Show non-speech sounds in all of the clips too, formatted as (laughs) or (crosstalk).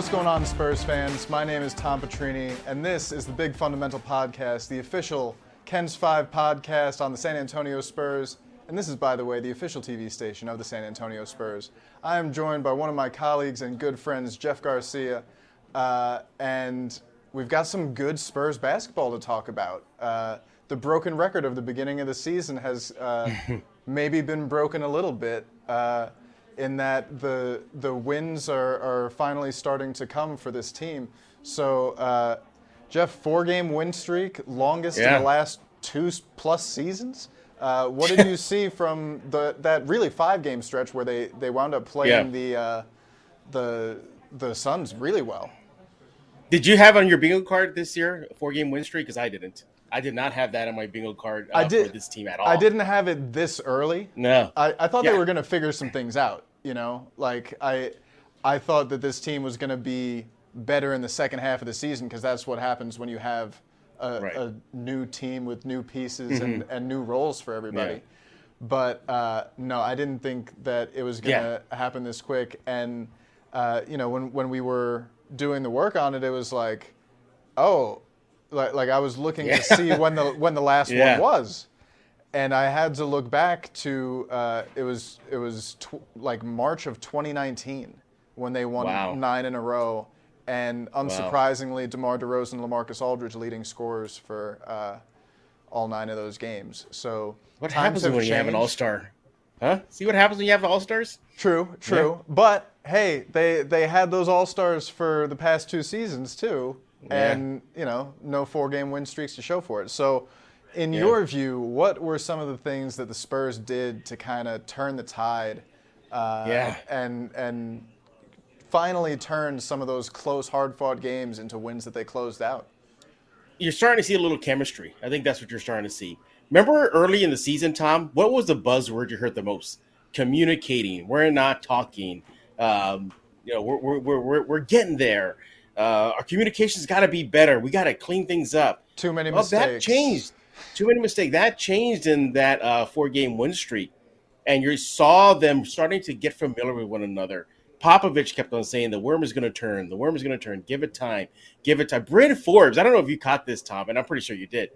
What's going on, Spurs fans? My name is Tom Petrini, and this is the Big Fundamental Podcast, the official KENS Five podcast on the San Antonio Spurs. And this is, by the way, the official TV station of the San Antonio Spurs. I am joined by one of my colleagues and good friends, Jeff Garcia, uh, and we've got some good Spurs basketball to talk about. Uh, the broken record of the beginning of the season has uh, (laughs) maybe been broken a little bit uh, in that the the wins are, are finally starting to come for this team. So, uh, Jeff, four game win streak, longest Yeah. in the last two plus seasons. Uh, what did you (laughs) see from the that really five game stretch where they, they wound up playing Yeah. the uh, the the Suns really well? Did you have on your bingo card this year a four game win streak? Because I didn't. I did not have that on my bingo card uh, I did for this team at all. I didn't have it this early. No. I, I thought they were going to figure some things out. You know, like I, I thought that this team was going to be better in the second half of the season because that's what happens when you have a, Right. Mm-hmm. a new team with new pieces and, and new roles for everybody. But uh, no, I didn't think that it was going to happen this quick. And uh, you know, when when we were doing the work on it, it was like, oh, like, like I was looking Yeah. to see when the when the last (laughs) Yeah. one was and I had to look back to uh, it was it was tw- like March of 2019 when they won Wow. nine in a row, and unsurprisingly, DeMar DeRozan and LaMarcus Aldridge leading scorers for uh, all nine of those games. So What happens when you have an all star? Huh? See what happens when you have all stars? True, true. But hey, they they had those all stars for the past two seasons too, Yeah. and you know, no four game win streaks to show for it. So, in Yeah. your view, what were some of the things that the Spurs did to kind of turn the tide? Uh, Yeah. And and finally turn some of those close, hard fought games into wins that they closed out. You're starting to see a little chemistry. I think that's what you're starting to see. Remember early in the season, Tom? What was the buzzword you heard the most? Communicating. We're not talking. Um, you know, we're, we're, we're, we're, we're getting there. Uh, our communication's got to be better. We got to clean things up. Too many Well, mistakes. that changed. Too many mistakes. That changed in that uh, four-game win streak, and you saw them starting to get familiar with one another. Popovich kept on saying the worm is going to turn. The worm is going to turn. Give it time. Give it time. Bryn Forbes. I don't know if you caught this, Tom, and I'm pretty sure you did.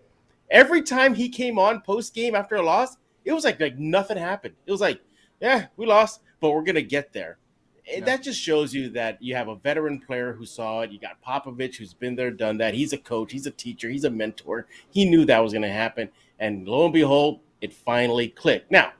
Every time he came on post game after a loss, it was like like nothing happened. It was like, yeah, we lost, but we're going to get there. And Yeah. That just shows you that you have a veteran player who saw it. You got Popovich, who's been there, done that. He's a coach, he's a teacher, he's a mentor. He knew that was going to happen. And lo and behold, it finally clicked. Now,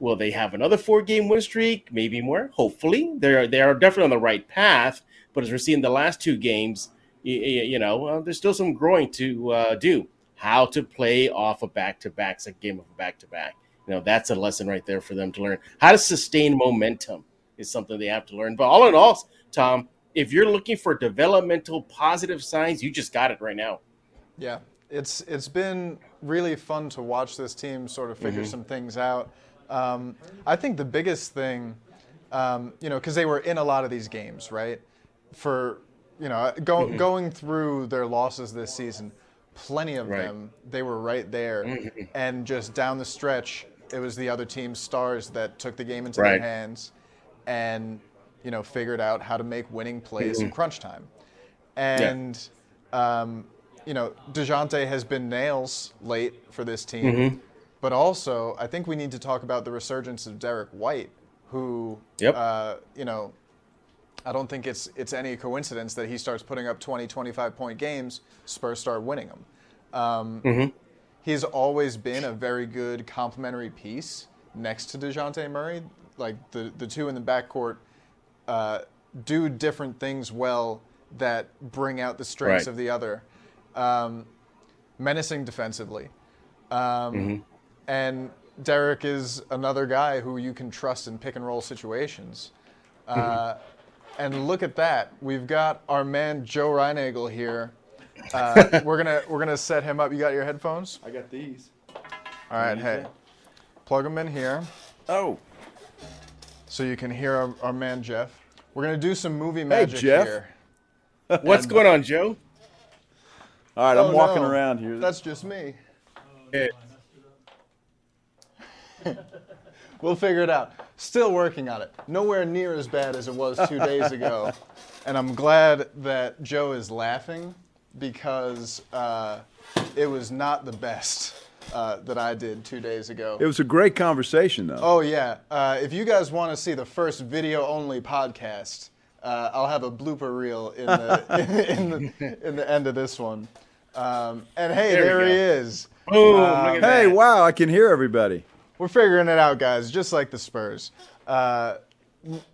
will they have another four game win streak? Maybe more. Hopefully. They're, they are definitely on the right path. But as we're seeing the last two games, you, you know, uh, there's still some growing to uh, do. How to play off a back to back, a game of a back to back. You know, that's a lesson right there for them to learn. How to sustain momentum is something they have to learn. But all in all, Tom, if you're looking for developmental positive signs, you just got it right now. Yeah, it's it's been really fun to watch this team sort of figure some things out. Um, I think the biggest thing, um, you know, because they were in a lot of these games, right? For you know, go, going through their losses this season, plenty of Right. them they were right there, and just down the stretch, it was the other team's stars that took the game into Right. their hands, and you know, figured out how to make winning plays in crunch time, and. Um, you know, Dejounte has been nails late for this team. Mm-hmm. But also, I think we need to talk about the resurgence of Derrick White, who, Yep. uh, you know, I don't think it's it's any coincidence that he starts putting up 20, 25 point games, Spurs start winning them. Um, Mm-hmm. He's always been a very good complementary piece next to Dejounte Murray. Like the, the two in the backcourt uh, do different things well that bring out the strengths Right. of the other. Um, menacing defensively. Um, And Derrick is another guy who you can trust in pick and roll situations. Uh, and look at that. We've got our man Joe Reinagel here. Uh, (laughs) we're gonna we're gonna set him up. You got your headphones? I got these. All right, hey, plug them in here Oh, so you can hear our, our man Jeff. We're gonna do some movie magic hey, Jeff. here. (laughs) What's going on, Joe? all right. I'm Oh, walking no. around here. That's just me. (laughs) We'll figure it out. Still working on it. Nowhere near as bad as it was two days (laughs) ago. and I'm glad that Joe is laughing because uh, it was not the best uh, that I did two days ago. It was a great conversation, though. Oh yeah. Uh, if you guys want to see the first video-only podcast, uh, I'll have a blooper reel in the (laughs) in, the in the end of this one. Um, and hey, There there, he is. Boom! Um, hey, that. wow! I can hear everybody. We're figuring it out, guys. Just like the Spurs. Uh,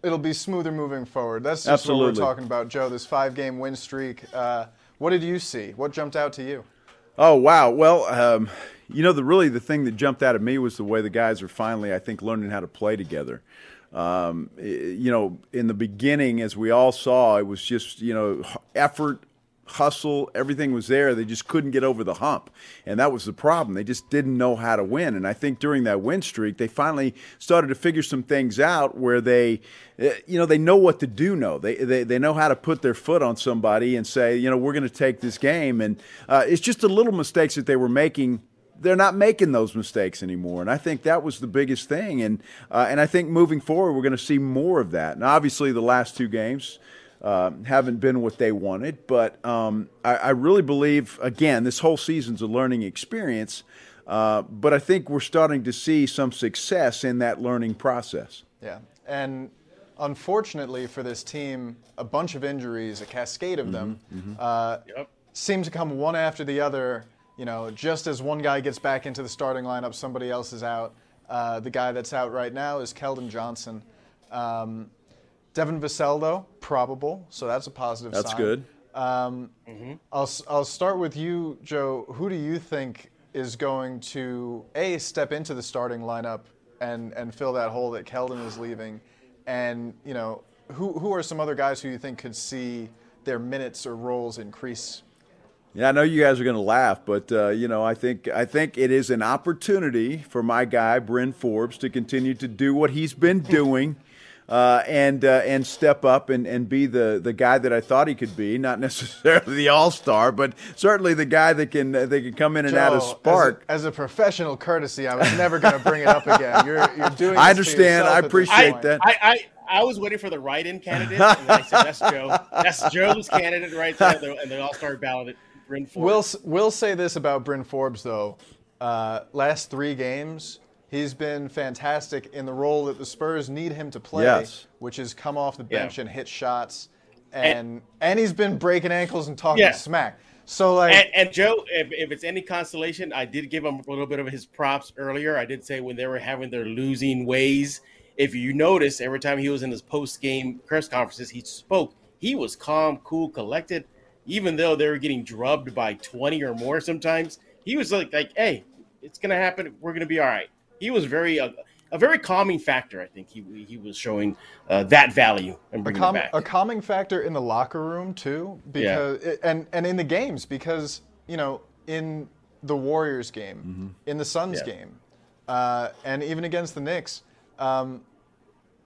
it'll be smoother moving forward. That's just what Absolutely. we're talking about, Joe. This five-game win streak. Uh, what did you see? What jumped out to you? Oh wow! Well, um, you know, the really the thing that jumped out at me was the way the guys are finally, I think, learning how to play together. Um, you know, in the beginning, as we all saw, it was just you know effort, hustle, everything was there. They just couldn't get over the hump, and that was the problem. They just didn't know how to win. And I think during that win streak, they finally started to figure some things out where they, eh, you know, they know what to do. Know they they, they know how to put their foot on somebody and say, you know, we're going to take this game. And uh, it's just the little mistakes that they were making they're not making those mistakes anymore, and I think that was the biggest thing. And uh, and I think moving forward, we're going to see more of that. And obviously, the last two games uh, haven't been what they wanted, but um, I, I really believe again this whole season's a learning experience. Uh, but I think we're starting to see some success in that learning process. Yeah, and unfortunately for this team, a bunch of injuries, a cascade of them, Uh, Yep. seem to come one after the other. You know, just as one guy gets back into the starting lineup, somebody else is out. Uh, the guy that's out right now is Keldon Johnson. Um, Devin Vassell, though, probable, so that's a positive That's sign. good. Um, I'll, s- I'll start with you, Joe. Who do you think is going to, A, step into the starting lineup and, and fill that hole that Keldon is leaving? And, you know, who, who are some other guys who you think could see their minutes or roles increase? Yeah, I know you guys are going to laugh, but uh, you know, I think I think it is an opportunity for my guy Bryn Forbes to continue to do what he's been doing, uh, and uh, and step up and, and be the, the guy that I thought he could be. Not (laughs) necessarily the all star, but certainly the guy that can that can come in and add a spark. As a, as a professional courtesy, I was never going to bring it up again. You're, you're doing. (laughs) I this to understand. yourself I appreciate that. I, I, I was waiting for the write-in candidate, and I said, "That's Joe. That's Joe's candidate right there." And the all-star ballot, Bryn Ford. Will will say this about Bryn Forbes though. Uh, last three games, he's been fantastic in the role that the Spurs need him to play, Yes. which is come off the bench Yeah. and hit shots, and and, he's been breaking ankles and talking Yeah. smack. So like, And, and Joe, if, if it's any consolation, I did give him a little bit of his props earlier. I did say when they were having their losing ways. If you notice, every time he was in his post-game press conferences, he spoke. He was calm, cool, collected. Even though they were getting drubbed by twenty or more, sometimes he was like, "Like, hey, it's gonna happen. We're gonna be all right." He was very uh, a very calming factor. I think he he was showing uh, that value and a, bringing back. a calming factor in the locker room too, because and and in the games because you know in the Warriors game, in the Suns Yeah. game, uh, and even against the Knicks, um,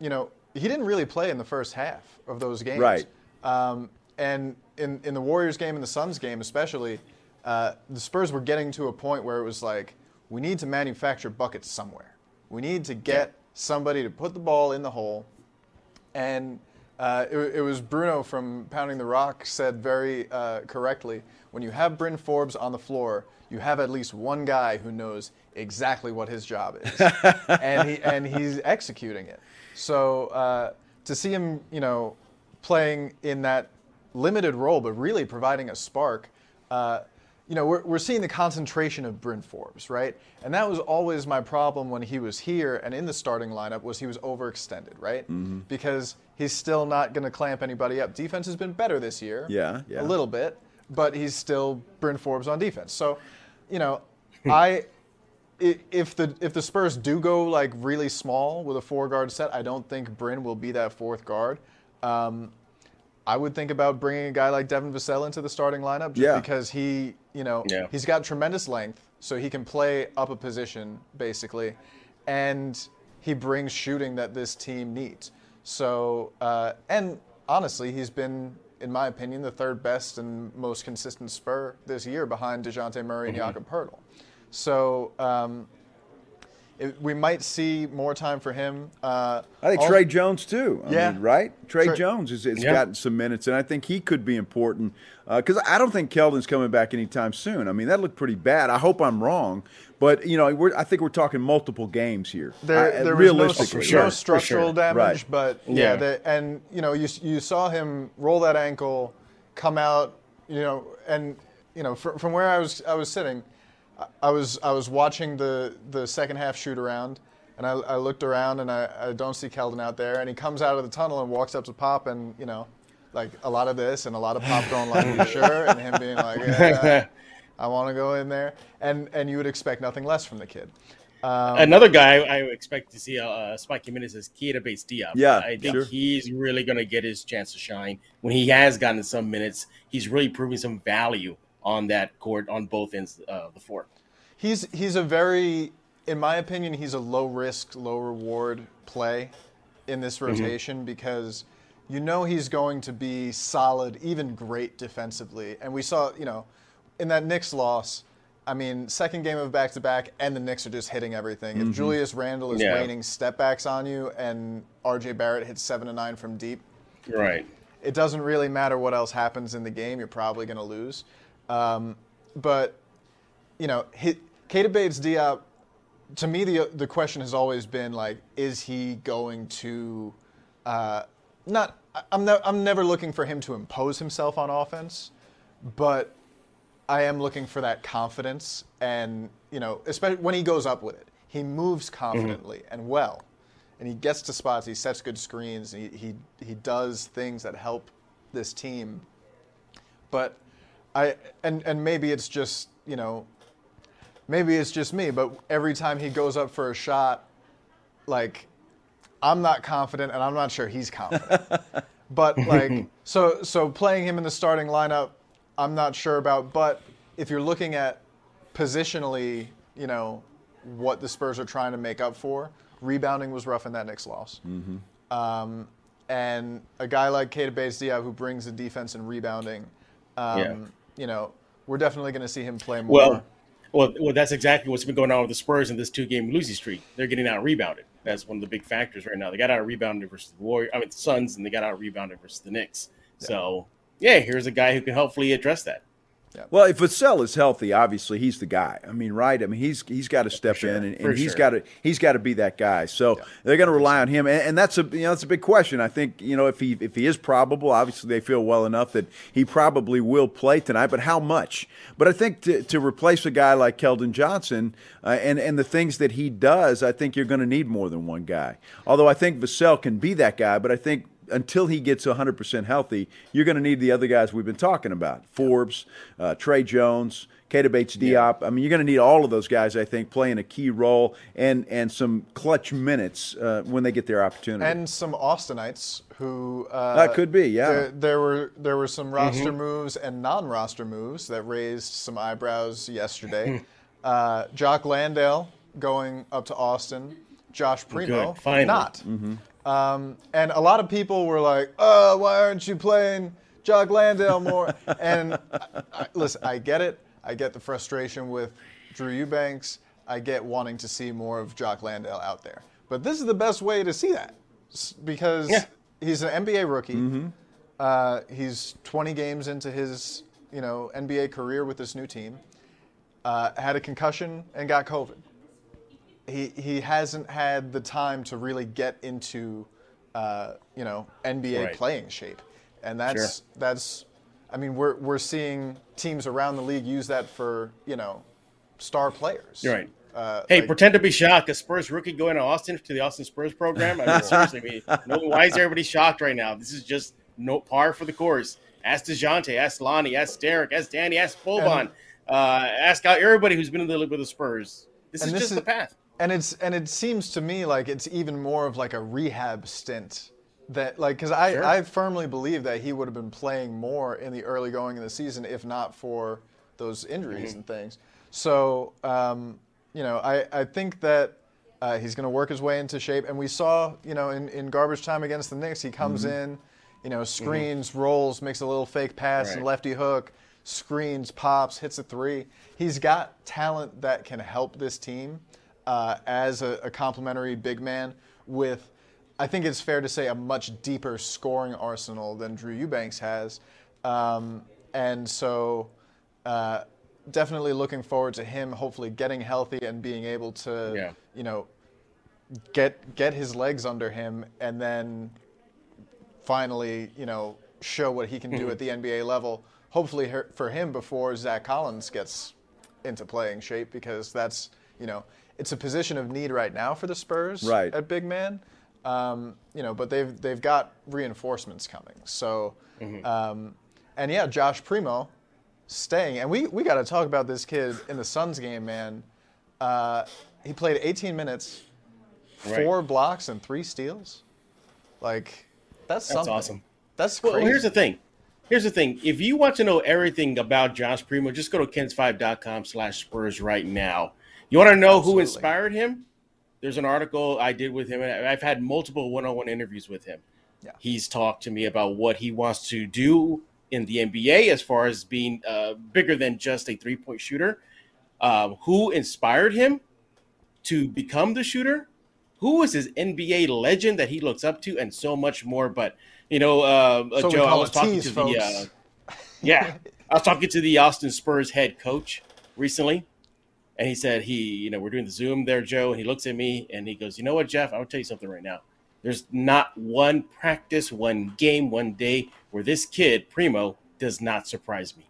you know he didn't really play in the first half of those games. Right. Um, and in in the Warriors game and the Suns game especially, uh, the Spurs were getting to a point where it was like we need to manufacture buckets somewhere. We need to get somebody to put the ball in the hole and uh, it, it was Bruno from Pounding the Rock said very uh, correctly when you have Bryn Forbes on the floor, you have at least one guy who knows exactly what his job is, (laughs) and he and he's executing it. So uh, to see him, you know, playing in that limited role, but really providing a spark. Uh, you know, we're, we're seeing the concentration of Bryn Forbes, right? And that was always my problem when he was here and in the starting lineup was he was overextended, right? Because he's still not going to clamp anybody up. Defense has been better this year, Yeah, yeah. a little bit, but he's still Bryn Forbes on defense. So, you know, (laughs) I i- if the if the Spurs do go like really small with a four guard set, I don't think Bryn will be that fourth guard. Um, I would think about bringing a guy like Devin Vassell into the starting lineup just Yeah. because he, you know, Yeah. he's got tremendous length, so he can play up a position basically, and he brings shooting that this team needs. So, uh, and honestly, he's been, in my opinion, the third best and most consistent Spur this year behind Dejounte Murray and Jakob Poeltl. So, um, it, we might see more time for him. Uh, I think al- Tre Jones too. I Yeah. mean, right? Tre Tre- Jones has, has Yeah. gotten some minutes, and I think he could be important because I don't think Keldon's coming back anytime soon. I mean, that looked pretty bad. I hope I'm wrong, but you know, we're, I think we're talking multiple games here. There, I- there was no, For sure, no for structural sure. damage, Right. but yeah, Yeah. the, and you know, you you saw him roll that ankle, come out, you know, and you know, fr- from where I was I was sitting, I- I was I was watching the the second half shoot around, and I, I looked around and I, I don't see Keldon out there, and he comes out of the tunnel and walks up to Pop, and you know, like a lot of this and a lot of Pop going like, "You (laughs) sure?" and him being like, "Yeah, I want to go in there," and and you would expect nothing less from the kid. Um, Another guy I expect to see a uh, spiky minutes is Keita Bates Diop. Yeah, I think sure. he's really going to get his chance to shine. When he has gotten some minutes, he's really proving some value on that court on both ends of the floor. He's he's a very, in my opinion, he's a low risk, low reward play in this mm-hmm. rotation because you know he's going to be solid, even great defensively. And we saw, you know, in that Knicks loss, I mean, second game of back to back, and the Knicks are just hitting everything. If mm-hmm. Julius Randle is Yeah. raining step backs on you, and R.J. Barrett hits seven to nine from deep, Right. it doesn't really matter what else happens in the game. You're probably going to lose. Um, but you know, Keita Bates Diop. To me, the the question has always been like, is he going to? Uh, not. I'm I'm never looking for him to impose himself on offense, but I am looking for that confidence, and you know, especially when he goes up with it, he moves confidently and well, and he gets to spots. He sets good screens. And he he he does things that help this team. But I and and maybe it's just you know, maybe it's just me. But every time he goes up for a shot, like I'm not confident, and I'm not sure he's confident. (laughs) but like, so so playing him in the starting lineup, I'm not sure about. But if you're looking at positionally, you know, what the Spurs are trying to make up for, rebounding was rough in that Knicks loss. Um, and a guy like Keita Bates Diop who brings the defense and rebounding, um, Yeah. You know, we're definitely going to see him play more. Well, well, well, that's exactly what's been going on with the Spurs in this two-game losing streak. They're getting out rebounded. That's one of the big factors right now. They got out rebounded versus the Warriors. I mean, the Suns, and they got out rebounded versus the Knicks. So, yeah, here's a guy who can hopefully address that. Well, if Vassell is healthy, obviously he's the guy. I mean, right? I mean, he's he's got to step sure. in and, and he's sure. got to he's got to be that guy. So they're going to rely on him, and, and that's a you know that's a big question. I think you know if he if he is probable, obviously they feel well enough that he probably will play tonight. But how much? But I think to, to replace a guy like Keldon Johnson uh, and and the things that he does, I think you're going to need more than one guy. Although I think Vassell can be that guy, but I think until he gets 100% healthy, you're going to need the other guys we've been talking about Forbes, uh, Tre Jones, Keita Bates Diop. I mean, you're going to need all of those guys, I think, playing a key role and, and some clutch minutes uh, when they get their opportunity. and some Austinites who uh, That could be, yeah. There, there were there were some roster moves and non-roster moves that raised some eyebrows yesterday. (laughs) uh, Jock Landale going up to Austin, Josh Primo Good, finally. not, um, and a lot of people were like, "Oh, why aren't you playing Jock Landale more?" (laughs) and I, I, listen, I get it. I get the frustration with Drew Eubanks. I get wanting to see more of Jock Landale out there. But this is the best way to see that because Yeah. he's an NBA rookie. Uh, he's 20 games into his you know NBA career with this new team. Uh, had a concussion and got COVID. He he hasn't had the time to really get into uh, you know NBA Right. playing shape, and that's Sure. that's. I mean, we're we're seeing teams around the league use that for you know star players. You're right. Uh, Hey, like- pretend to be shocked. A Spurs rookie going to Austin to the Austin Spurs program. I mean, seriously, I mean, (laughs) no, why is everybody shocked right now? This is just no par for the course. Ask Dejounte, ask Lonnie, ask Derrick, ask Danny, ask Boban, uh, ask out everybody who's been in the league with the Spurs. This is this just is- the path. And it's and it seems to me like it's even more of like a rehab stint that like because I Sure. I firmly believe that he would have been playing more in the early going of the season if not for those injuries Mm-hmm. and things. So um, you know I I think that. Uh, he's going to work his way into shape, and we saw, you know, in, in garbage time against the Knicks, he comes in, you know, screens, rolls, makes a little fake pass, and Mm-hmm. Lefty hook, screens, pops, hits a three. He's got talent that can help this team. Uh, as a, a complementary big man with, I think it's fair to say, a much deeper scoring arsenal than Drew Eubanks has. Um, and so, uh, definitely looking forward to him hopefully getting healthy and being able to, Yeah. you know, get get his legs under him and then finally, you know, show what he can do at the NBA level. Hopefully her, for him before Zach Collins gets into playing shape because that's, you know, it's a position of need right now for the Spurs Right. at big man. Um, you know, but they've they've got reinforcements coming. So, um, and yeah, Josh Primo staying, and we we got to talk about this kid in the Suns game, man. Uh, he played 18 minutes, Right. four blocks and three steals. Like that's That's something. awesome. That's Well, here's the thing. Here's the thing. If you want to know everything about Josh Primo, just go to kens5.com slash Spurs right now. You want to know who inspired him? There's an article I did with him, and I've had multiple one-on-one interviews with him. Yeah. He's talked to me about what he wants to do in the NBA as far as being uh, bigger than just a three-point shooter. Um, who inspired him to become the shooter? Who is his NBA legend that he looks up to, and so much more. But you know, uh, uh, So Joe, I was talking tease, to folks. the uh, yeah, I was talking to the Austin Spurs head coach recently, and he said he, you know, we're doing the Zoom there, Joe, and he looks at me and he goes, "You know what, Jeff? I'll tell you something right now. There's not one practice, one game, one day where this kid Primo does not surprise me.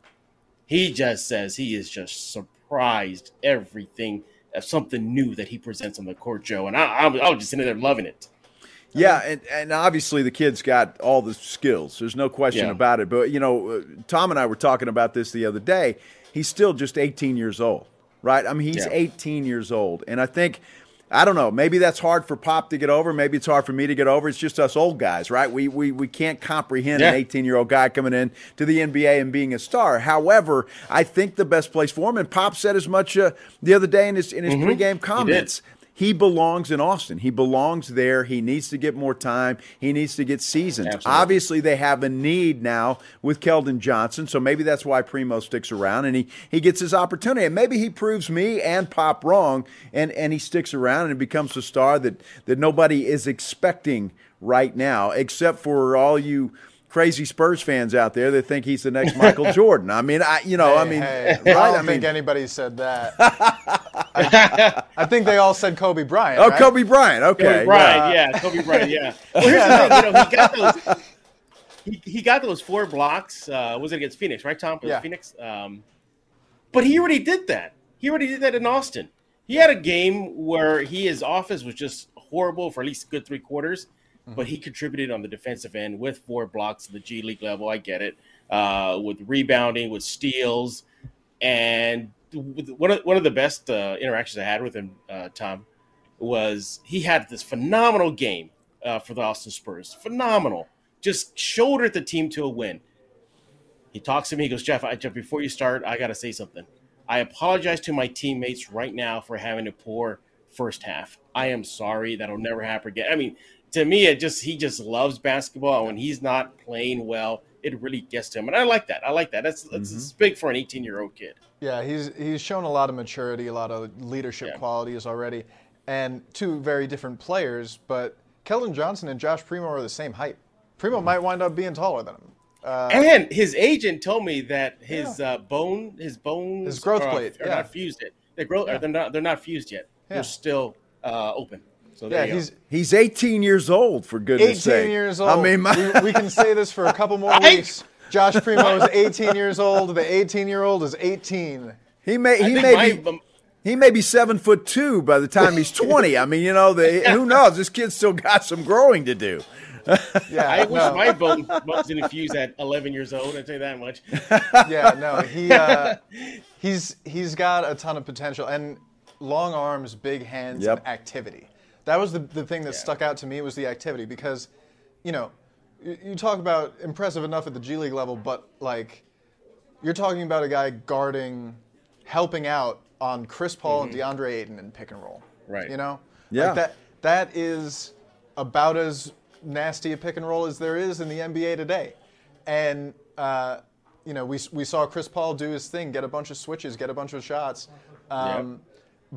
He just says he is just surprised everything of something new that he presents on the court, Joe, and I, I, was- I was just sitting there loving it. Yeah, and, and obviously the kid's got all the skills. There's no question Yeah. about it. But, you know, uh, Tom and I were talking about this the other day. He's still just 18 years old, right? I mean, he's Yeah. 18 years old. And I think, I don't know, maybe that's hard for Pop to get over. Maybe it's hard for me to get over. It's just us old guys, right? We, we, we can't comprehend an 18 year old guy coming in to the NBA and being a star. However, I think the best place for him, and Pop said as much uh, the other day in his, in his pregame comments he belongs in Austin. He belongs there. He needs to get more time. He needs to get seasoned. Absolutely. Obviously, they have a need now with Keldon Johnson, so maybe that's why Primo sticks around and he, he gets his opportunity. And maybe he proves me and Pop wrong, and, and he sticks around and becomes a star that, that nobody is expecting right now, except for all you crazy Spurs fans out there that think he's the next Michael (laughs) Jordan. I mean, I you know, I mean, hey, right? I don't I think mean, anybody said that. (laughs) I, I think they all said Kobe Bryant. oh, right? Kobe Bryant. Okay, Kobe Bryant, yeah, Kobe Bryant, yeah. (laughs) Well, here's the thing, you know, he got those. He, he got those four blocks. Uh, was it against Phoenix, right, Tom? Yeah. Phoenix. Um, but he already did that. He already did that in Austin. He had a game where he his offense was just horrible for at least a good three quarters, but he contributed on the defensive end with four blocks at the G League level. I get it. Uh, with rebounding, with steals, and one of one of the best uh, interactions I had with him, uh, Tom, was he had this phenomenal game uh, for the Austin Spurs. Phenomenal, just shouldered the team to a win. He talks to me. He goes, Jeff, I, Jeff, before you start, I got to say something. I apologize to my teammates right now for having a poor first half. I am sorry. That'll never happen again. I mean, to me, it just he just loves basketball. And when he's not playing well, it really gets to him. And I like that. I like that. That's that's it's big for an 18 year old kid. Yeah, he's he's shown a lot of maturity, a lot of leadership Yeah. qualities already, and two very different players. But Keldon Johnson and Josh Primo are the same height. Primo might wind up being taller than him. Uh, And his agent told me that his uh, bone, his bones, His growth are, plate, are yeah. not fused yet. They're growth, Yeah. they're not. They're not fused yet. Yeah. They're still uh, open. So yeah, he's go. He's 18 years old, for goodness 18 sake. years old. I mean, my, we, we can say this for a couple more (laughs) weeks. Josh Primo is 18 years old. The 18 year old is 18. he may he may my- be um, he may be seven foot two by the time he's (laughs) 20. I mean, you know, the, who knows? This kid's still got some growing to do. (laughs) Yeah, I wish no. my bone bones didn't fuse at 11 years old. I tell you that much. yeah, no, he uh, he's he's got a ton of potential and long arms, big hands, Yep. and activity. That was the the thing that Yeah. stuck out to me was the activity because, you know, you, you talk about impressive enough at the G League level, but like, you're talking about a guy guarding, helping out on Chris Paul and DeAndre Ayton in pick and roll. Mm-hmm. Right. You know. Yeah. Like that that is about as nasty a pick and roll as there is in the NBA today. And uh, you know, we we saw Chris Paul do his thing, get a bunch of switches, get a bunch of shots. Um,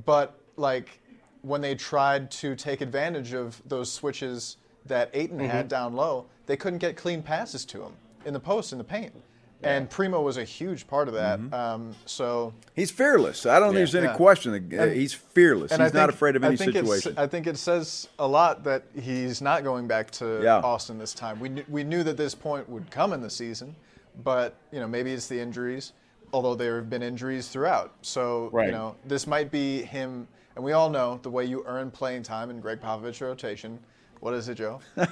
But like when they tried to take advantage of those switches that Ayton Mm-hmm. had down low, they couldn't get clean passes to him in the post in the paint. And Primo was a huge part of that. Mm-hmm. Um, so He's fearless. I don't think there's any Yeah. question. That, uh, And- he's fearless. He's I not afraid of any think it's- situation. I think it says a lot that he's not going back to Yeah. Austin this time. We knew, we knew that this point would come in the season, but you know maybe it's the injuries. Although there have been injuries throughout, so Right. you know this might be him. And we all know the way you earn playing time in Gregg Popovich rotation. What is it, Joe? (laughs)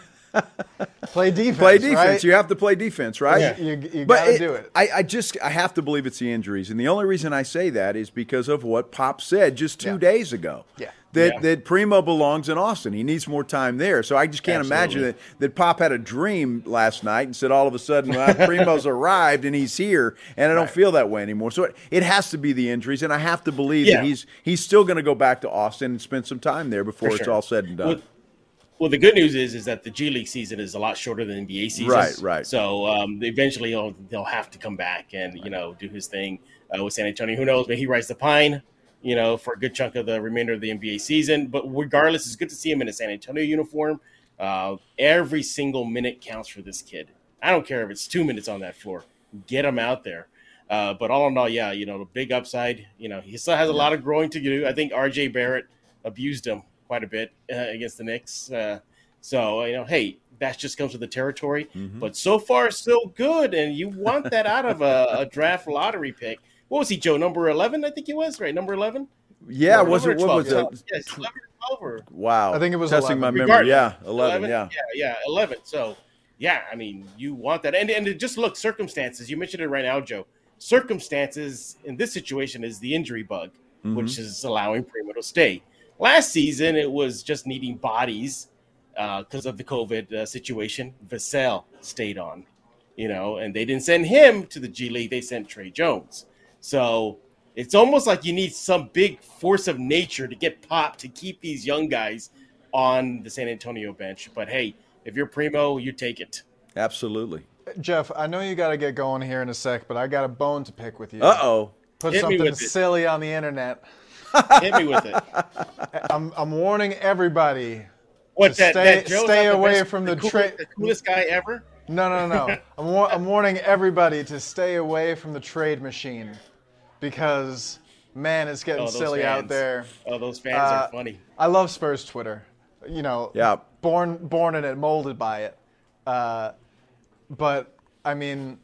play defense. play defense. Right? You have to play defense, right? Yeah. You, you But gotta do it. I, I just I have to believe it's the injuries, and the only reason I say that is because of what Pop said just two Yeah. days ago. Yeah. That Yeah. that Primo belongs in Austin. He needs more time there. So I just can't imagine that, that Pop had a dream last night and said all of a sudden well, (laughs) Primo's arrived and he's here, and I don't feel that way anymore. So it, it has to be the injuries, and I have to believe Yeah. that he's he's still going to go back to Austin and spend some time there before For it's all said and done. Well, well, the good news is is that the G League season is a lot shorter than the NBA season. Right, right. So um, eventually he'll, they'll have to come back and you know do his thing uh, with San Antonio. Who knows? Maybe he rides the pine, you know, for a good chunk of the remainder of the NBA season. But regardless, it's good to see him in a San Antonio uniform. Uh, every single minute counts for this kid. I don't care if it's two minutes on that floor. Get him out there. Uh, but all in all, yeah, you know, the big upside. You know, he still has a lot of growing to do. I think R.J. Barrett abused him quite a bit uh, against the Knicks. Uh, so you know, hey, that just comes with the territory. Mm-hmm. But so far, so good, and you want that out of a, a draft lottery pick. What was he, Joe? Number eleven, I think he was right. Number eleven. yeah, Or was it or what was it? Yes, eleven or twelve or Wow, I think it was testing 11. my memory. Regardless, Yeah, eleven. Yeah. yeah, yeah, eleven. So, yeah, I mean, you want that, and and it just look circumstances. You mentioned it right now, Joe. Circumstances in this situation is the injury bug, Mm-hmm. which is allowing Primo to stay. Last season, it was just needing bodies because of the COVID uh, situation. Vassell stayed on, you know, and they didn't send him to the G League. They sent Tre Jones. So it's almost like you need some big force of nature to get Pop to keep these young guys on the San Antonio bench. But hey, if you're Primo, you take it. Absolutely. Jeff, I know you got to get going here in a sec, but I got a bone to pick with you. Uh oh. Put Hit me something with silly on the internet. Hit me with it. (laughs) I'm, I'm warning everybody. What that, stay- that stay not the away best- from the coolest, tra- the coolest guy ever. No, no, no, no. (laughs) I'm, war- I'm warning everybody to stay away from the trade machine because, man, it's getting Oh, those silly out there. Oh, those fans Uh, are funny. I love Spurs Twitter. You know, Yeah. born born in it, molded by it. Uh, but I mean,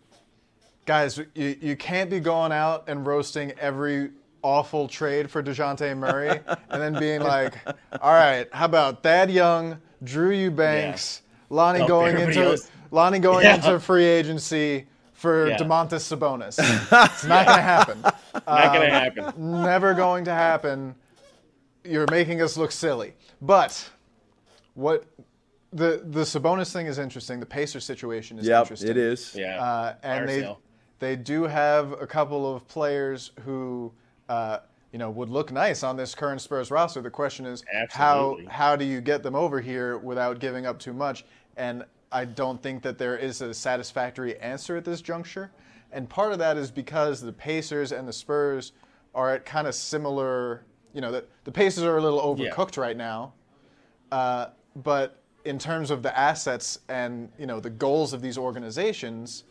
guys, you, you can't be going out and roasting every awful trade for Dejounte Murray and then being like, (laughs) all right, how about Thad Young, Drew Eubanks, Lonnie Oh, going everybody into else. Lonnie going Yeah. into free agency for Yeah. Domantas Sabonis. (laughs) it's not going to happen. Not um, gonna happen. Never going to happen. You're making us look silly. But what the the Sabonis thing is interesting. The Pacer situation is Yep, interesting. it is. Yeah. Uh, and Fire they sale. they do have a couple of players who uh, you know would look nice on this current Spurs roster. The question is Absolutely. how how do you get them over here without giving up too much? And I don't think that there is a satisfactory answer at this juncture. And part of that is because the Pacers and the Spurs are at kind of similar. You know, the, the Pacers are a little Yeah. overcooked right now. Uh, but in terms of the assets and you know the goals of these organizations,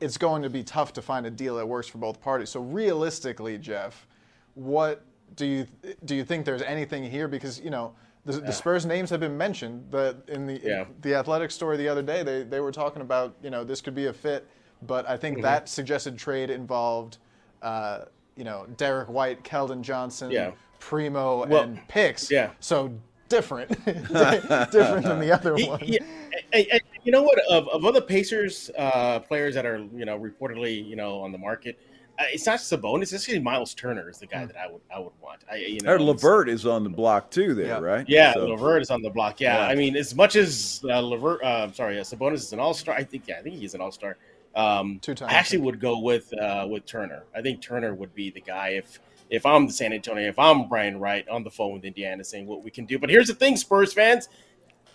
it's going to be tough to find a deal that works for both parties. So realistically, Jeff, what do you do you think there's anything here? Because you know the, the Spurs names have been mentioned. The in the Yeah. the athletic story the other day, they they were talking about you know this could be a fit, but I Mm-hmm. think that suggested trade involved. Uh, you know, Derrick White, Keldon Johnson, Yeah. Primo, Well, and picks. yeah. So different, (laughs) different than the other (laughs) one. he- and- and you know what? Of, of other Pacers uh, players that are you know reportedly you know on the market, uh, it's not Sabonis. It's actually Miles Turner is the guy that I would I would want. I you know Or Levert is on the block too, there, Yeah. right? Yeah, So- Levert is on the block. Yeah, Yeah. I mean, as much as uh, Levert, uh, I'm sorry, uh, Sabonis is an All Star. I think, yeah, I think he's an All Star. Um, Two-time, I actually would go with uh, with Turner. I think Turner would be the guy if if I'm the San Antonio, if I'm Brian Wright on the phone with Indiana saying what we can do. But here's the thing, Spurs fans,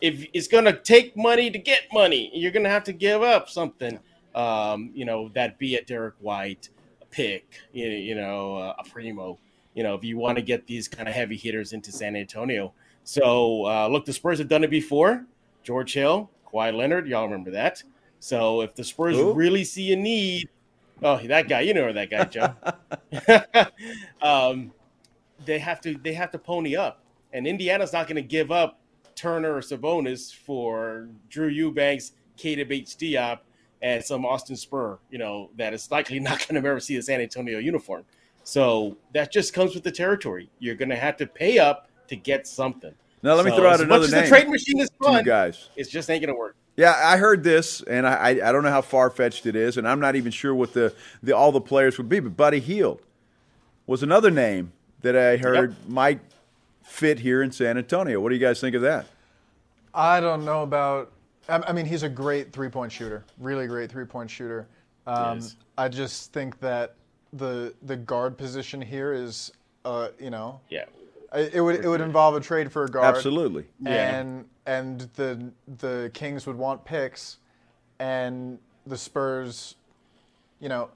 if it's going to take money to get money, you're going to have to give up something. Um, you know, that be it Derrick White, a pick, you, you know, uh, a Primo. You know, if you want to get these kind of heavy hitters into San Antonio. So uh, look, the Spurs have done it before. George Hill, Kawhi Leonard, y'all remember that. So if the Spurs Ooh. really see a need, oh that guy, you know that guy, Joe. (laughs) (laughs) um, they have to they have to pony up, and Indiana's not going to give up Turner or Sabonis for Drew Eubanks, Keita Bates-Diop, and some Austin Spur. You know that is likely (laughs) not going to ever see a San Antonio uniform. So that just comes with the territory. You're going to have to pay up to get something. Now let me throw out another name. The trade machine is fun, guys. It's just ain't going to work. Yeah, I heard this, and I, I don't know how far fetched it is, and I'm not even sure what the, the all the players would be. But Buddy Hield was another name that I heard yep. might fit here in San Antonio. What do you guys think of that? I don't know about. I mean, he's a great three point shooter, really great three point shooter. Um, I just think that the the guard position here is, uh, you know, yeah, it would it would involve a trade for a guard. Absolutely. And yeah. and the the Kings would want picks, and the Spurs, you know,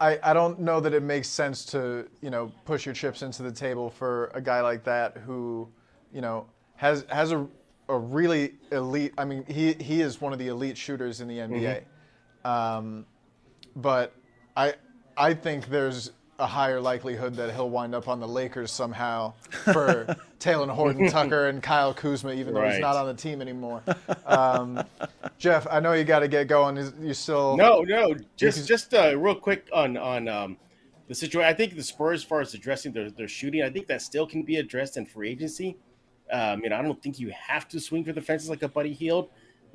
I, I don't know that it makes sense to you know push your chips into the table for a guy like that who, you know, has has a a really elite. I mean, he he is one of the elite shooters in the NBA. Mm-hmm. Um, but I I think there's a higher likelihood that he'll wind up on the Lakers somehow (laughs) for Talen Horton Tucker and Kyle Kuzma, even though right. he's not on the team anymore. Um, Jeff, I know you got to get going. You still no, no. Just just uh, real quick on on um, the situation. I think the Spurs, as far as addressing their, their shooting, I think that still can be addressed in free agency. Um, you know, I don't think you have to swing for the fences like a Buddy Hield,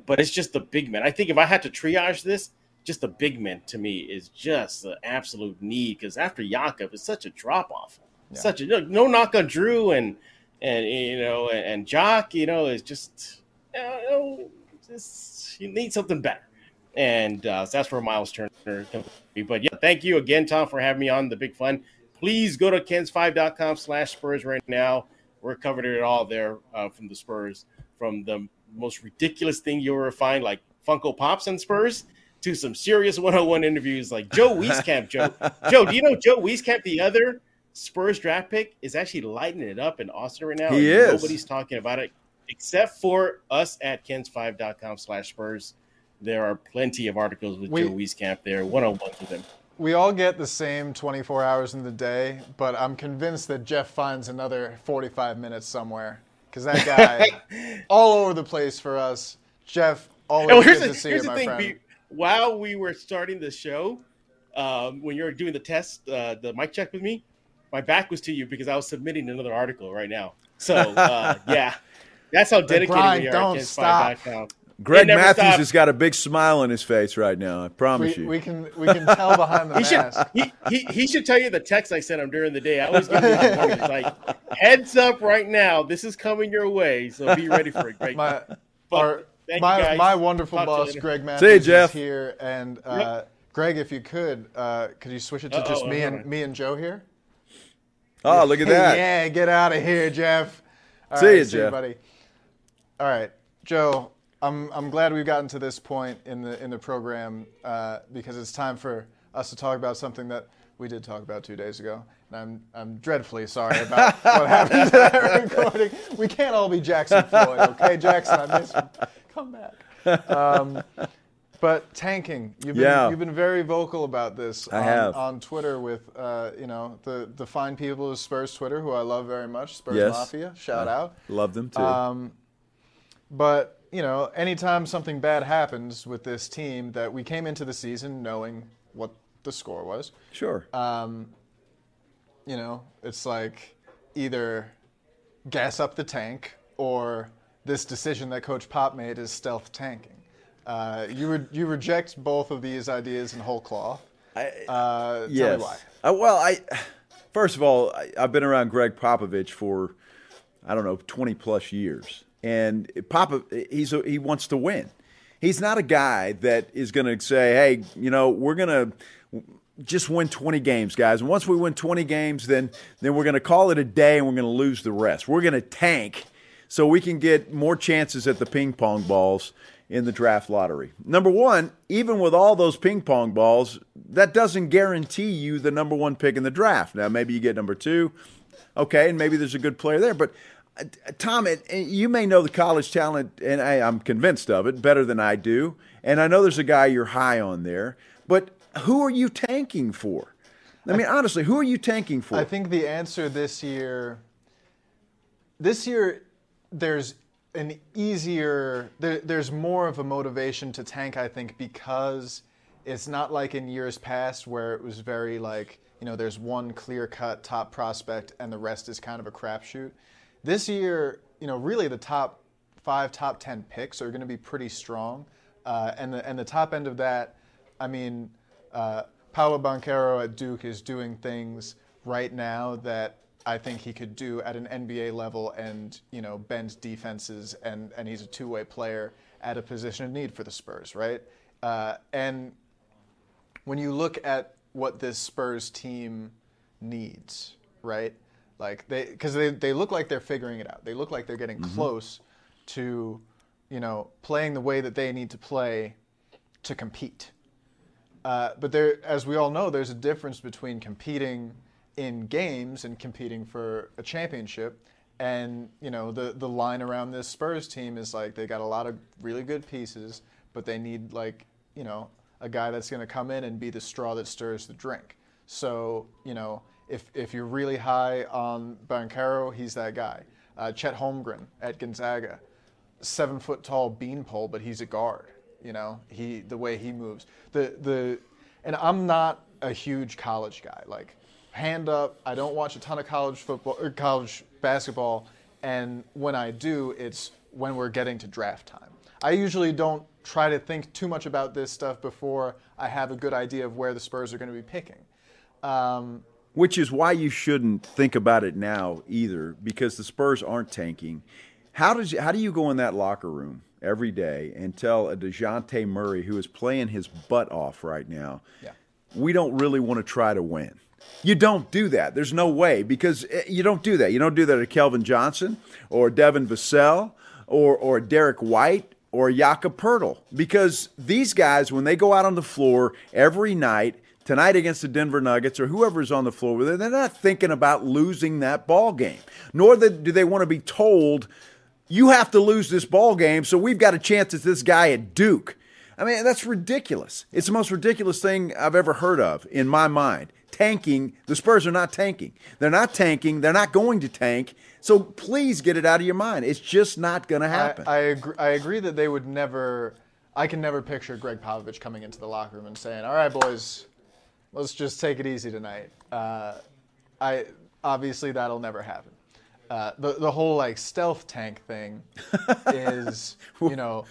but it's just the big man. I think if I had to triage this, just a big man to me is just the absolute need because after Jakob, it's such a drop off. Yeah. Such a no knock on Drew and and you know and, and Jock, you know, is just you know, just you need something better. And uh, so that's where Miles Turner can be. But yeah, thank you again, Tom, for having me on the big fun. Please go to kens5.com slash Spurs right now. We're covered it all there uh, from the Spurs, from the most ridiculous thing you'll ever find, like Funko Pops and Spurs, to some serious 101 interviews like Joe Wieskamp. Joe, Joe, do you know Joe Wieskamp, the other Spurs draft pick, is actually lighting it up in Austin right now? He is. Nobody's talking about it except for us at kens5.com slash Spurs. There are plenty of articles with we, Joe Wieskamp there, one on ones with him. We all get the same 24 hours in the day, but I'm convinced that Jeff finds another 45 minutes somewhere because that guy (laughs) all over the place for us. Jeff, always oh, good to see you, my thing, friend while we were starting the show, um, when you were doing the test, uh, the mic check with me, my back was to you because I was submitting another article right now. So uh, (laughs) yeah, that's how dedicated we are. Don't stop. Greg Matthews stopped. has got a big smile on his face right now. I promise we, you. We can we can tell behind the (laughs) he mask. Should, he, he, he should tell you the text I sent him during the day. I always give him like heads up right now. This is coming your way, so be ready for it. Greg. My, but, our, Thank my, my wonderful Talk boss, Greg Matthews, See you, Jeff. is here. And uh, yep. Greg, if you could, uh, could you switch it to Uh-oh, just me and me and Joe here? Oh, look at that! (laughs) yeah, get out of here, Jeff. All see right, you, see Jeff. You, buddy. All right, Joe. I'm I'm glad we've gotten to this point in the in the program uh, because it's time for us to talk about something that we did talk about two days ago. And I'm, I'm dreadfully sorry about (laughs) what happened to that (laughs) recording. We can't all be Jackson Floyd, okay? Jackson, I miss you come back. (laughs) Um, but tanking, you've been, yeah. you've been very vocal about this I on, have. on Twitter with uh, you know the the fine people of Spurs Twitter, who I love very much. Spurs yes. Mafia, shout I out. Love them too. Um, but you know, anytime something bad happens with this team, that we came into the season knowing what the score was. Sure. Um, you know, it's like either gas up the tank or this decision that Coach Pop made is stealth tanking. Uh, you re- you reject both of these ideas in whole cloth. I, uh, yes. Tell me why. Uh, well, I first of all, I, have been around Gregg Popovich for I don't know twenty plus years, and Pop he's a, he wants to win. He's not a guy that is going to say, "Hey, you know, we're going to." just win 20 games, guys. And once we win 20 games, then then we're going to call it a day and we're going to lose the rest. We're going to tank so we can get more chances at the ping pong balls in the draft lottery. Number one, even with all those ping pong balls, that doesn't guarantee you the number one pick in the draft. Now, maybe you get number two, okay, and maybe there's a good player there. But, uh, Tom, it, you may know the college talent, and I, I'm convinced of it, better than I do. And I know there's a guy you're high on there. But who are you tanking for? I mean, honestly, who are you tanking for? I think the answer this year, this year, there's an easier, there, there's more of a motivation to tank, I think, because it's not like in years past where it was very like, you know, there's one clear cut top prospect and the rest is kind of a crapshoot. This year, you know, really the top five, top 10 picks are going to be pretty strong. Uh, and, the, and the top end of that, I mean, uh, Paolo Banchero at Duke is doing things right now that I think he could do at an NBA level and, you know, bend defenses and, and he's a two-way player at a position of need for the Spurs, right? Uh, and when you look at what this Spurs team needs, right? Like they, because they, they look like they're figuring it out. They look like they're getting mm-hmm. close to, you know, playing the way that they need to play to compete. Uh, but there, as we all know, there's a difference between competing – in games and competing for a championship. And you know the the line around this Spurs team is like they got a lot of really good pieces, but they need like you know a guy that's going to come in and be the straw that stirs the drink. So you know if if you're really high on Banchero, he's that guy. Uh, Chet Holmgren at Gonzaga, seven foot tall beanpole, but he's a guard. You know he the way he moves. The the and I'm not a huge college guy. Like hand up. I don't watch a ton of college football or college basketball, and when I do, it's when we're getting to draft time. I usually don't try to think too much about this stuff before I have a good idea of where the Spurs are going to be picking. Um, Which is why you shouldn't think about it now either, because the Spurs aren't tanking. How does how do you go in that locker room every day and tell a Dejounte Murray who is playing his butt off right now, yeah. we don't really want to try to win? You don't do that. There's no way because eh, you don't do that. You don't do that to Keldon Johnson or Devin Vassell or, or Derrick White or Jakob Poeltl because these guys, when they go out on the floor every night, tonight against the Denver Nuggets or whoever's on the floor with them, they're not thinking about losing that ball game. Nor do they want to be told, you have to lose this ball game, so we've got a chance at this guy at Duke. I mean, that's ridiculous. It's the most ridiculous thing I've ever heard of in my mind tanking. The Spurs are not tanking. They're not tanking. They're not going to tank. So please get it out of your mind. It's just not going to happen. I, I, agree, I agree that they would never. I can never picture Gregg Popovich coming into the locker room and saying, "All right, boys, let's just take it easy tonight." Uh, I obviously that'll never happen. Uh, the the whole like stealth tank thing (laughs) is, you know,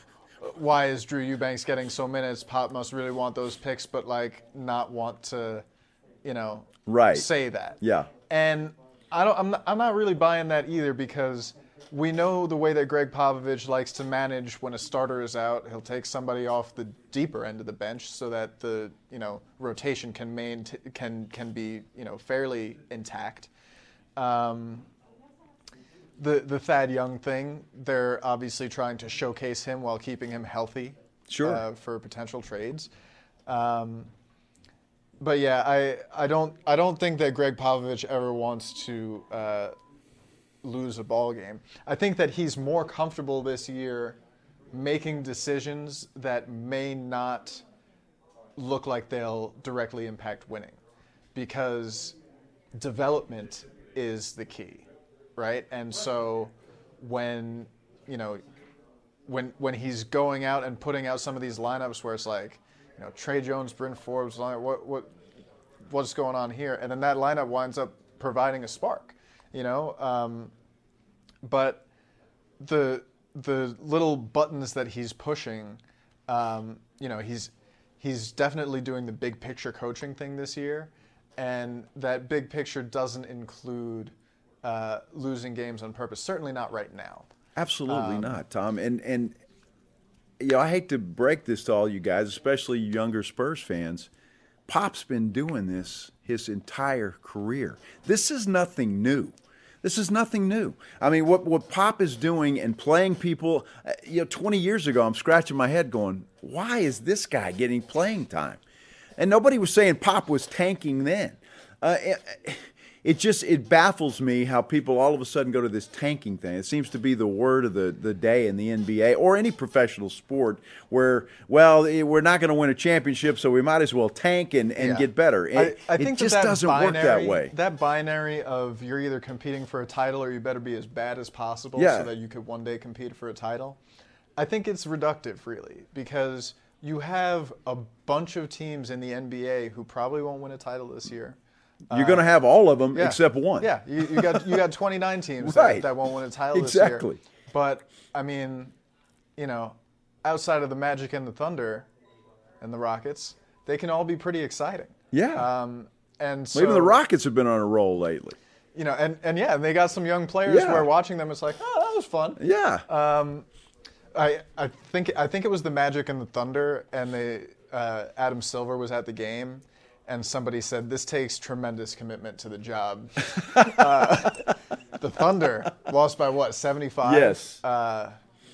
why is Drew Eubanks getting so minutes? Pop must really want those picks, but like not want to you know, right. say that. Yeah. And I don't. I'm not, I'm not really buying that either because we know the way that Gregg Popovich likes to manage when a starter is out. He'll take somebody off the deeper end of the bench so that the you know rotation can main can can be you know fairly intact. Um, the the Thad Young thing, they're obviously trying to showcase him while keeping him healthy. Sure. Uh, for potential trades. Um, but yeah, I, I don't I don't think that Gregg Popovich ever wants to uh, lose a ball game. I think that he's more comfortable this year making decisions that may not look like they'll directly impact winning, because development is the key, right? And so when you know when when he's going out and putting out some of these lineups where it's like you know, Tre Jones, Bryn Forbes, what, what, what's going on here? And then that lineup winds up providing a spark, you know. Um, but the the little buttons that he's pushing, um, you know, he's he's definitely doing the big picture coaching thing this year, and that big picture doesn't include uh, losing games on purpose. Certainly not right now. Absolutely um, not, Tom. And and you know, I hate to break this to all you guys, especially younger Spurs fans. Pop's been doing this his entire career. This is nothing new. This is nothing new. I mean, what, what Pop is doing and playing people, uh, you know, 20 years ago, I'm scratching my head going, why is this guy getting playing time? And nobody was saying Pop was tanking then. Uh, it, it just it baffles me how people all of a sudden go to this tanking thing. It seems to be the word of the, the day in the NBA or any professional sport where well eh, we're not going to win a championship, so we might as well tank and, and Yeah. get better. It, I, I think it just that, that doesn't binary, work that way. That binary of you're either competing for a title or you better be as bad as possible Yeah. so that you could one day compete for a title. I think it's reductive, really, because you have a bunch of teams in the NBA who probably won't win a title this year. You're going to have all of them Yeah. except one. Yeah, you, you got you got 29 teams Right. that, that won't win a title this year. Exactly. But I mean, you know, outside of the Magic and the Thunder and the Rockets, they can all be pretty exciting. Yeah. Um, and so, Well, Even the Rockets have been on a roll lately. you know, and, and yeah, they got some young players Yeah. where watching them, it's like, oh, that was fun. Yeah. Um, I I think I think it was the Magic and the Thunder, and they uh, Adam Silver was at the game, and somebody said this takes tremendous commitment to the job. (laughs) uh, the Thunder lost by what seventy five. Yes. Uh,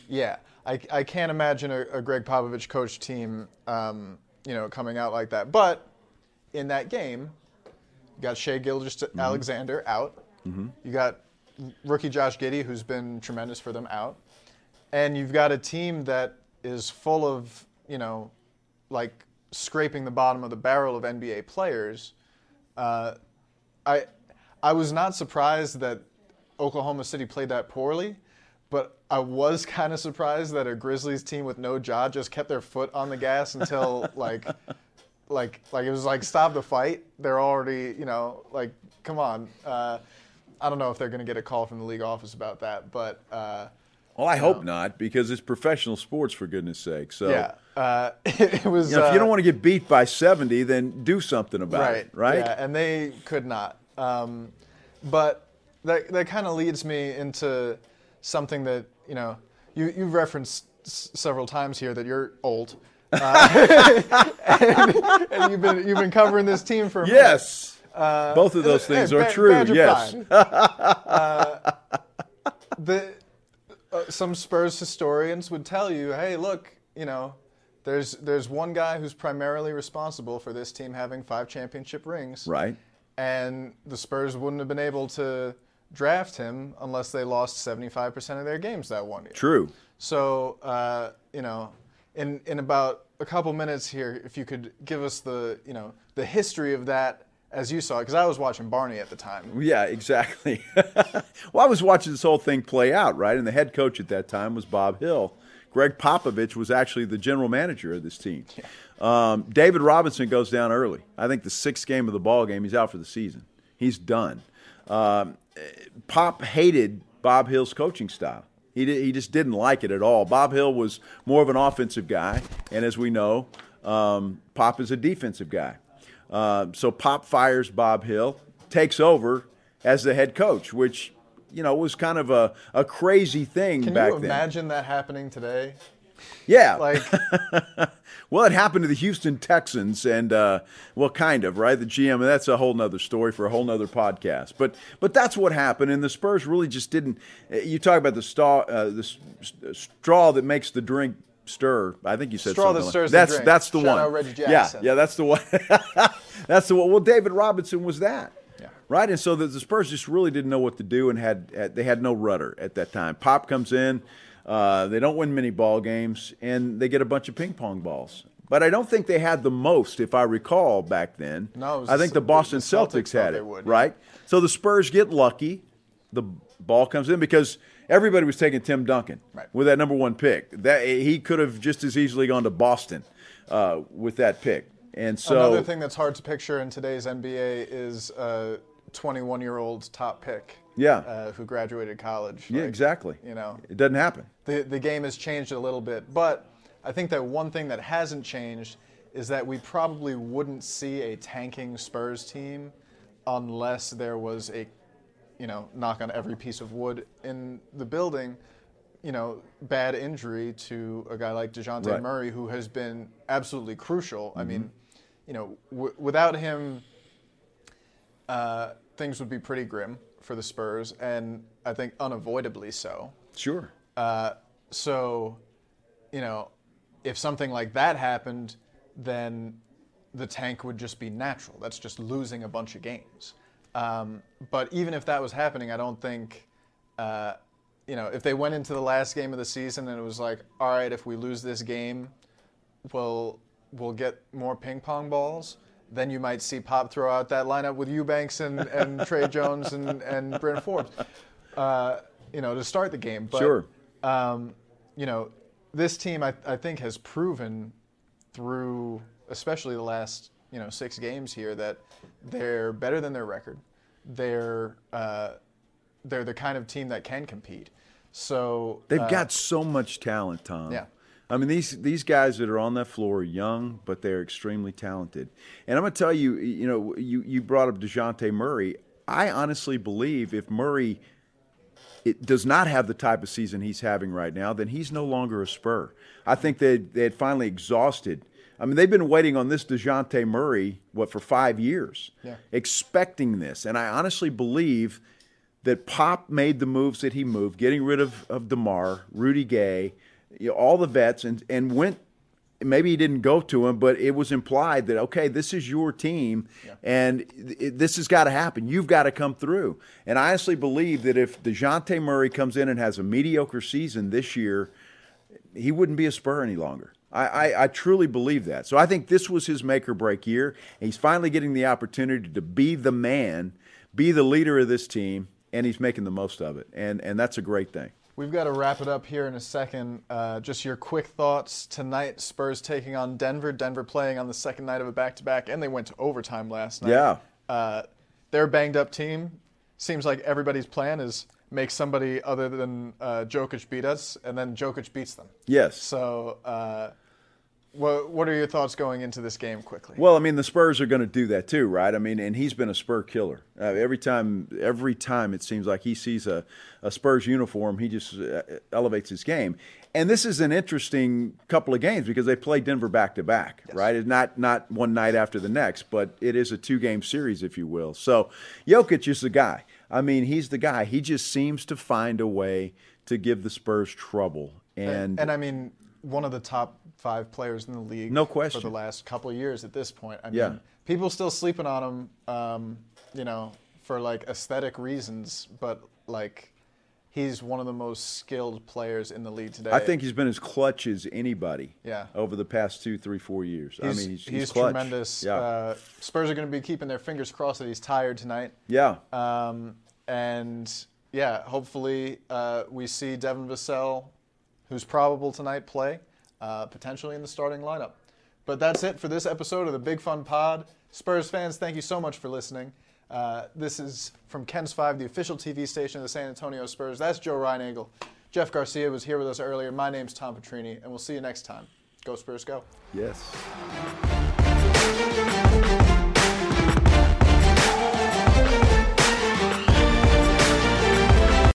yeah, I, I can't imagine a, a Gregg Popovich coach team, um, you know, coming out like that. But in that game, you got Shea Gilgis Alexander out. You got rookie Josh Giddey, who's been tremendous for them, out. And you've got a team that is full of, you know, like scraping the bottom of the barrel of NBA players. Uh, I, I was not surprised that Oklahoma City played that poorly, but I was (laughs) kind of surprised that a Grizzlies team with no Ja just kept their foot on the gas until (laughs) like, like, like it was like stop the fight. They're already, you know, like come on. Uh, I don't know if they're going to get a call from the league office about that, but uh, well, I hope not because it's professional sports for goodness sake. So, yeah, uh, (laughs) it, was. you know, if uh, you don't want to get beat by 70, then do something about right, it, right? Yeah, and they could not. Um, but that that kind of leads me into something that you know you you referenced s- several times here that you're old, uh, (laughs) and, and you've been you've been covering this team for. Yes. Both of those Hey, things are true. Yes. Uh, the uh, some Spurs historians would tell you, hey, look, you know, there's there's one guy who's primarily responsible for this team having five championship rings, Right. and the Spurs wouldn't have been able to draft him unless they lost 75% of their games that one year. True. So, uh, you know, in in about a couple minutes here, if you could give us the you know the history of that as you saw because I was watching Barney at the time. Yeah, exactly. (laughs) well, I was watching this whole thing play out, right? And the head coach at that time was Bob Hill. Gregg Popovich was actually the general manager of this team. Um, David Robinson goes down early. I think the sixth game of the ball game, he's out for the season. He's done. Um, Pop hated Bob Hill's coaching style. He, di- he just didn't like it at all. Bob Hill was more of an offensive guy, and as we know, um, Pop is a defensive guy. Uh, so Pop fires Bob Hill, takes over as the head coach, which you know was kind of a, a crazy thing Can back you then. imagine that happening today? Yeah, Like, (laughs) well, it happened to the Houston Texans, and uh, well, kind of right. The GM, and that's a whole nother story for a whole nother podcast. But but that's what happened, and the Spurs really just didn't. uh, You talk about the straw, uh, the straw that makes the drink stir. I think you said Straw something that like- stirs the That's drink. that's the Shout one. out Reggie yeah, Jackson. yeah, that's the one. (laughs) that's the one. Well, David Robinson was that. Yeah. Right, and so the, the Spurs just really didn't know what to do, and had, had they had no rudder at that time. Pop comes in, uh, they don't win many ball games, and they get a bunch of ping pong balls. But I don't think they had the most, if I recall back then. No, I think the the- Boston the Celtics Celtics had it, would, right? So the Spurs get lucky. The ball comes in because everybody was taking Tim Duncan Right. with that number one pick. That he could have just as easily gone to Boston uh, with that pick. And so another thing that's hard to picture in today's NBA is a 21 year old top pick. Yeah. Uh, who graduated college. yeah, Like, exactly. You know, it doesn't happen. the, the game has changed a little bit. But I think that one thing that hasn't changed is that we probably wouldn't see a tanking Spurs team unless there was a, you know, knock on every piece of wood in the building, you know, bad injury to a guy like Dejounte Right. Mm-hmm. Murray, who has been absolutely crucial. I mean, you know, w- without him, uh, things would be pretty grim for the Spurs, and I think unavoidably so. Sure. Uh, so, you know, if something like that happened, then the tank would just be natural. That's just losing a bunch of games. Um, but even if that was happening, I don't think, uh, you know, if they went into the last game of the season and it was like, all right, if we lose this game, we'll we'll get more ping pong balls. Then you might see Pop throw out that lineup with Eubanks and, and (laughs) Tre Jones and, and Bryn Forbes, uh, you know, to start the game. But, Sure. Um, you know, this team I, I think has proven through, especially the last you know six games here, that they're better than their record. They're uh, they're the kind of team that can compete. So They've uh, got so much talent, Tom. Yeah. I mean, these these guys that are on that floor are young, but they're extremely talented. And I'm going to tell you, you know, you, you brought up Dejounte Murray. I honestly believe if Murray it does not have the type of season he's having right now, then he's no longer a Spur. I think they they had finally exhausted. I mean, they've been waiting on this Dejounte Murray what for five years, Yeah. expecting this, and I honestly believe that Pop made the moves that he moved, getting rid of of Demar, Rudy Gay, you know, all the vets, and and went. Maybe he didn't go to him, but it was implied that okay, this is your team, and it, this has got to happen. You've got to come through. And I honestly believe that if Dejounte Murray comes in and has a mediocre season this year, he wouldn't be a Spur any longer. I, I, I truly believe that. So I think this was his make or break year. And he's finally getting the opportunity to be the man, be the leader of this team, and he's making the most of it. And and that's a great thing. We've got to wrap it up here in a second. Uh, just your quick thoughts tonight. Spurs taking on Denver. Denver playing on the second night of a back-to-back, and they went to overtime last night. Yeah. Uh, they're a banged-up team. Seems like everybody's plan is make somebody other than uh, Jokic beat us, and then Jokic beats them. Yes. So, uh, what what are your thoughts going into this game quickly? Well, I mean, the Spurs are going to do that too, right? I mean, and he's been a Spur killer. Uh, every time, every time it seems like he sees a, a Spurs uniform, he just uh, elevates his game. And this is an interesting couple of games because they play Denver back to back, right? It's not not one night after the next, but it is a two game series, if you will. So Jokic is the guy. I mean, he's the guy. He just seems to find a way to give the Spurs trouble. And, and I mean, one of the top five players in the league. No question. For the last couple of years at this point. I Yeah. mean, people still sleeping on him, um, you know, for like aesthetic reasons, but like he's one of the most skilled players in the league today. I think he's been as clutch as anybody Yeah. over the past two, three, four years. I mean, he's, he's, he's, tremendous. Yeah. Uh, Spurs are going to be keeping their fingers crossed that he's tired tonight. yeah. Um, and yeah, hopefully uh, we see Devin Vassell, who's probable tonight, play, uh, potentially in the starting lineup. But that's it for this episode of the Big Fun Pod. Spurs fans, thank you so much for listening. Uh, this is from KENS Five, the official TV station of the San Antonio Spurs. That's Joe Reinagel. Jeff Garcia was here with us earlier. My name's Tom Petrini, and we'll see you next time. Go Spurs, go. yes.